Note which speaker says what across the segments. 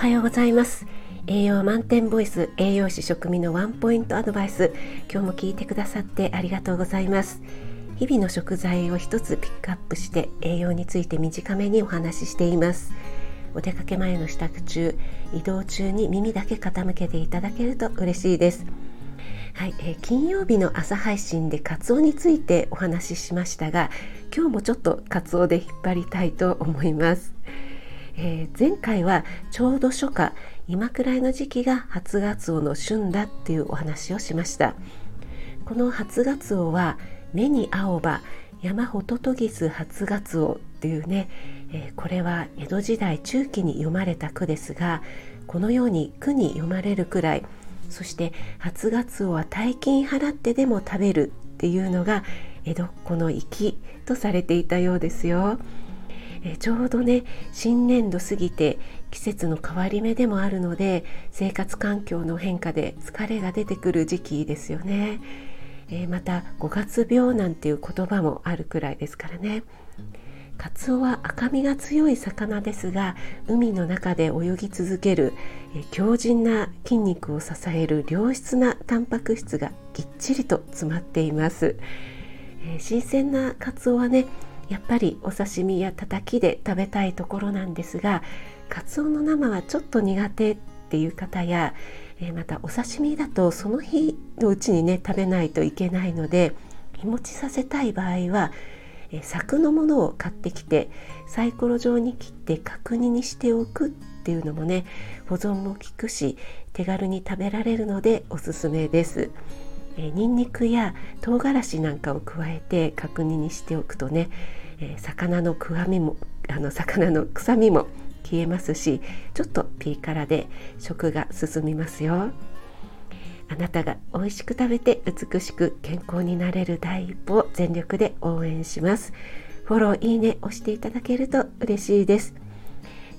Speaker 1: はようございます。栄養満点ボイス栄養士食味のワンポイントアドバイス今日も聞いてくださってありがとうございます。日々の食材を一つピックアップして栄養について短めにお話ししています。お出かけ前の支度中移動中に耳だけ傾けていただけると嬉しいです。はい、えー、金曜日の朝配信でカツオについてお話ししましたが今日もちょっとカツオで引っ張りたいと思います、えー、前回はちょうど初夏今くらいの時期が初ガツオの旬だっていうお話をしましたこの初ガツオは目に青葉山ホトトギス初ガツオっていうね、えー、これは江戸時代中期に読まれた句ですがこのように句に読まれるくらいそして初ガツオは大金払ってでも食べるっていうのが江戸っ子の粋とされていたようですよ。えちょうどね新年度過ぎて季節の変わり目でもあるので生活環境の変化で疲れが出てくる時期ですよね。え、また5月病なんていう言葉もあるくらいですからね。カツオは赤みが強い魚ですが海の中で泳ぎ続ける強靭な筋肉を支える良質なタンパク質がぎっちりと詰まっています、え、新鮮なカツオはねやっぱりお刺身やたたきで食べたいところなんですがカツオの生はちょっと苦手っていう方や、え、またお刺身だとその日のうちにね食べないといけないので日持ちさせたい場合はえ柵のものを買ってきてサイコロ状に切って角煮にしておくっていうのもね保存も効くし手軽に食べられるのでおすすめです。えニンニクや唐辛子なんかを加えて角煮にしておくとね、え魚のくわみもあの魚の臭みも消えますしちょっとピリ辛で食が進みますよ。あなたが美味しく食べて美しく健康になれる第一歩を全力で応援しますフォローいいね押していただけると嬉しいです、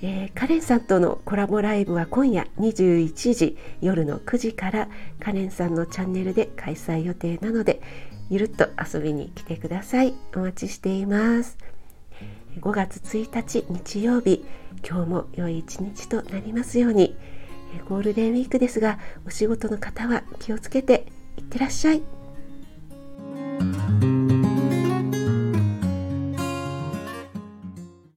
Speaker 1: えー、カレンさんとのコラボライブは今夜21時夜の9時からカレンさんのチャンネルで開催予定なのでゆるっと遊びに来てください。お待ちしています。5月1日日曜日今日も良い一日となりますように。ゴールデンウィークですがお仕事の方は気をつけていってらっしゃい。